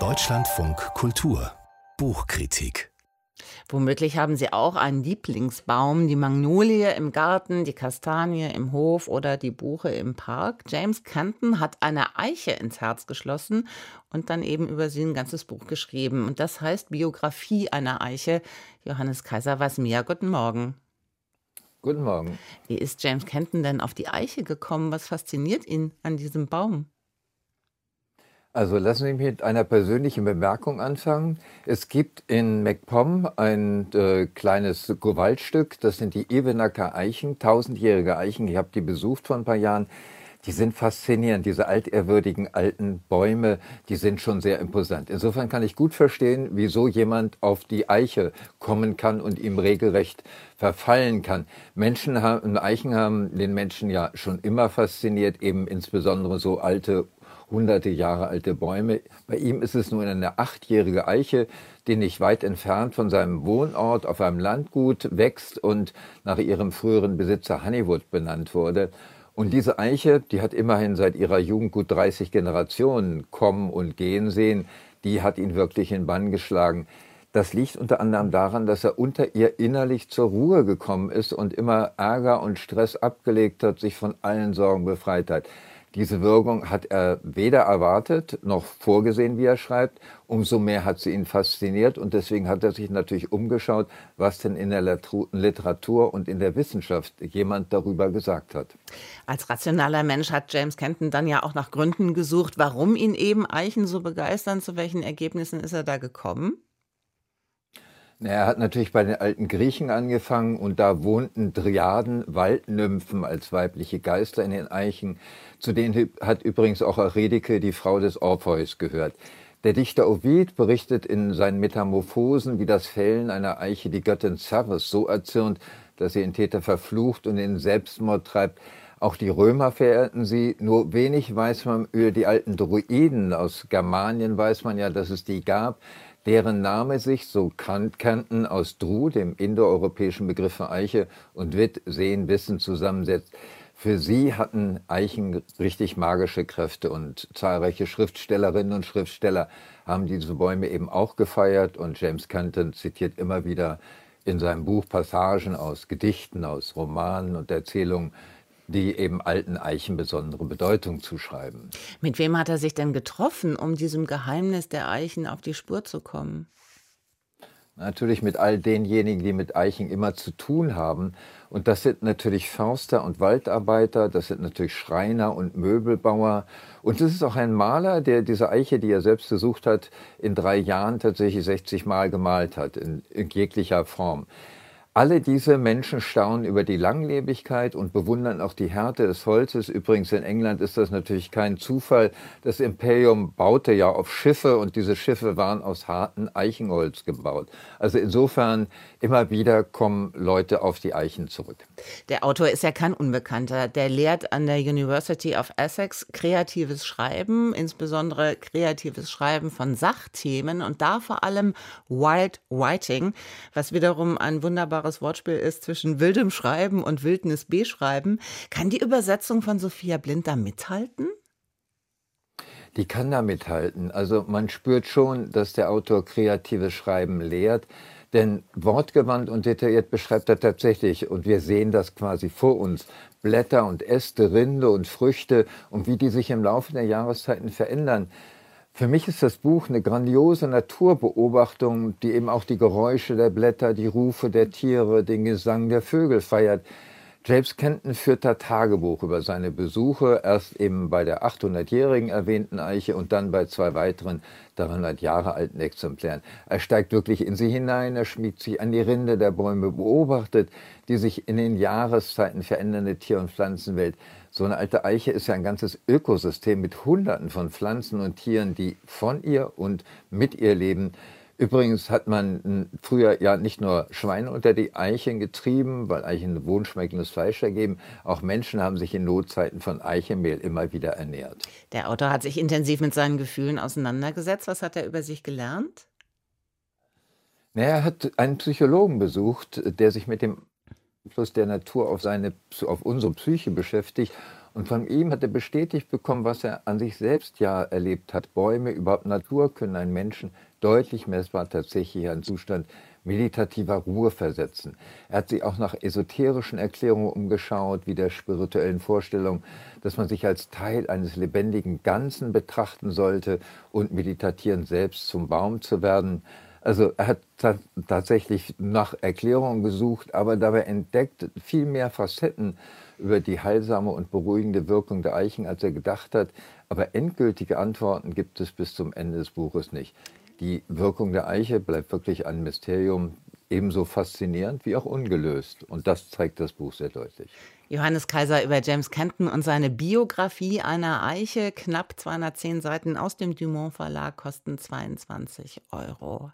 Deutschlandfunk Kultur Buchkritik Womöglich haben Sie auch einen Lieblingsbaum, die Magnolie im Garten, die Kastanie im Hof oder die Buche im Park. James Canton hat eine Eiche ins Herz geschlossen und dann eben über sie ein ganzes Buch geschrieben. Und das heißt Biografie einer Eiche. Johannes Kaiser weiß mehr. Guten Morgen. Guten Morgen. Wie ist James Canton denn auf die Eiche gekommen? Was fasziniert ihn an diesem Baum? Also lassen Sie mich mit einer persönlichen Bemerkung anfangen. Es gibt in MacPom ein äh, kleines Gewaltstück, das sind die Evenacker Eichen, tausendjährige Eichen. Ich habe die besucht vor ein paar Jahren. Die sind faszinierend, diese altehrwürdigen alten Bäume, die sind schon sehr imposant. Insofern kann ich gut verstehen, wieso jemand auf die Eiche kommen kann und ihm regelrecht verfallen kann. Menschen haben, Eichen haben den Menschen ja schon immer fasziniert, eben insbesondere so alte hunderte Jahre alte Bäume. Bei ihm ist es nur eine achtjährige Eiche, die nicht weit entfernt von seinem Wohnort auf einem Landgut wächst und nach ihrem früheren Besitzer Honeywood benannt wurde. Und diese Eiche, die hat immerhin seit ihrer Jugend gut 30 Generationen kommen und gehen sehen, die hat ihn wirklich in Bann geschlagen. Das liegt unter anderem daran, dass er unter ihr innerlich zur Ruhe gekommen ist und immer Ärger und Stress abgelegt hat, sich von allen Sorgen befreit hat. Diese Wirkung hat er weder erwartet noch vorgesehen, wie er schreibt. Umso mehr hat sie ihn fasziniert und deswegen hat er sich natürlich umgeschaut, was denn in der Literatur und in der Wissenschaft jemand darüber gesagt hat. Als rationaler Mensch hat James Kenton dann ja auch nach Gründen gesucht, warum ihn eben Eichen so begeistern. Zu welchen Ergebnissen ist er da gekommen? Er hat natürlich bei den alten Griechen angefangen und da wohnten Dryaden, Waldnymphen als weibliche Geister in den Eichen. Zu denen hat übrigens auch Aredike, die Frau des Orpheus, gehört. Der Dichter Ovid berichtet in seinen Metamorphosen, wie das Fällen einer Eiche die Göttin Ceres so erzürnt, dass sie den Täter verflucht und in Selbstmord treibt. Auch die Römer verehrten sie. Nur wenig weiß man über die alten Druiden. Aus Germanien weiß man ja, dass es die gab deren Name sich, so kannten, aus Dru, dem indoeuropäischen Begriff für Eiche, und Witt, Sehen, Wissen zusammensetzt. Für sie hatten Eichen richtig magische Kräfte und zahlreiche Schriftstellerinnen und Schriftsteller haben diese Bäume eben auch gefeiert und James Canton zitiert immer wieder in seinem Buch Passagen aus Gedichten, aus Romanen und Erzählungen die eben alten Eichen besondere Bedeutung zuschreiben. Mit wem hat er sich denn getroffen, um diesem Geheimnis der Eichen auf die Spur zu kommen? Natürlich mit all denjenigen, die mit Eichen immer zu tun haben. Und das sind natürlich Förster und Waldarbeiter, das sind natürlich Schreiner und Möbelbauer. Und es ist auch ein Maler, der diese Eiche, die er selbst besucht hat, in drei Jahren tatsächlich 60 Mal gemalt hat, in, in jeglicher Form. Alle diese Menschen staunen über die Langlebigkeit und bewundern auch die Härte des Holzes. Übrigens in England ist das natürlich kein Zufall. Das Imperium baute ja auf Schiffe und diese Schiffe waren aus hartem Eichenholz gebaut. Also insofern immer wieder kommen Leute auf die Eichen zurück. Der Autor ist ja kein Unbekannter. Der lehrt an der University of Essex kreatives Schreiben, insbesondere kreatives Schreiben von Sachthemen und da vor allem Wild Writing, was wiederum ein wunderbares wunderbares Wortspiel ist zwischen wildem Schreiben und Wildnis beschreiben. Kann die Übersetzung von Sophia Blind da mithalten? Die kann da mithalten. Also man spürt schon, dass der Autor kreatives Schreiben lehrt. Denn wortgewandt und detailliert beschreibt er tatsächlich, und wir sehen das quasi vor uns, Blätter und Äste, Rinde und Früchte und wie die sich im Laufe der Jahreszeiten verändern. Für mich ist das Buch eine grandiose Naturbeobachtung, die eben auch die Geräusche der Blätter, die Rufe der Tiere, den Gesang der Vögel feiert. James Kenton führt da Tagebuch über seine Besuche, erst eben bei der 800-jährigen erwähnten Eiche und dann bei zwei weiteren 300 Jahre alten Exemplären. Er steigt wirklich in sie hinein, er schmiegt sich an die Rinde der Bäume, beobachtet die sich in den Jahreszeiten verändernde Tier- und Pflanzenwelt. So eine alte Eiche ist ja ein ganzes Ökosystem mit Hunderten von Pflanzen und Tieren, die von ihr und mit ihr leben. Übrigens hat man früher ja nicht nur Schweine unter die Eichen getrieben, weil Eichen wohnschmeckendes Fleisch ergeben. Auch Menschen haben sich in Notzeiten von Eichenmehl immer wieder ernährt. Der Autor hat sich intensiv mit seinen Gefühlen auseinandergesetzt. Was hat er über sich gelernt? er hat einen Psychologen besucht, der sich mit dem Einfluss der Natur auf, seine, auf unsere Psyche beschäftigt. Und von ihm hat er bestätigt bekommen, was er an sich selbst ja erlebt hat. Bäume, überhaupt Natur können einen Menschen deutlich messbar tatsächlich einen Zustand meditativer Ruhe versetzen. Er hat sich auch nach esoterischen Erklärungen umgeschaut, wie der spirituellen Vorstellung, dass man sich als Teil eines lebendigen Ganzen betrachten sollte und meditieren selbst zum Baum zu werden. Also er hat tatsächlich nach Erklärungen gesucht, aber dabei entdeckt viel mehr Facetten über die heilsame und beruhigende Wirkung der Eichen, als er gedacht hat. Aber endgültige Antworten gibt es bis zum Ende des Buches nicht. Die Wirkung der Eiche bleibt wirklich ein Mysterium, ebenso faszinierend wie auch ungelöst. Und das zeigt das Buch sehr deutlich. Johannes Kaiser über James Kenton und seine Biografie einer Eiche, knapp 210 Seiten aus dem Dumont Verlag, kosten 22 Euro.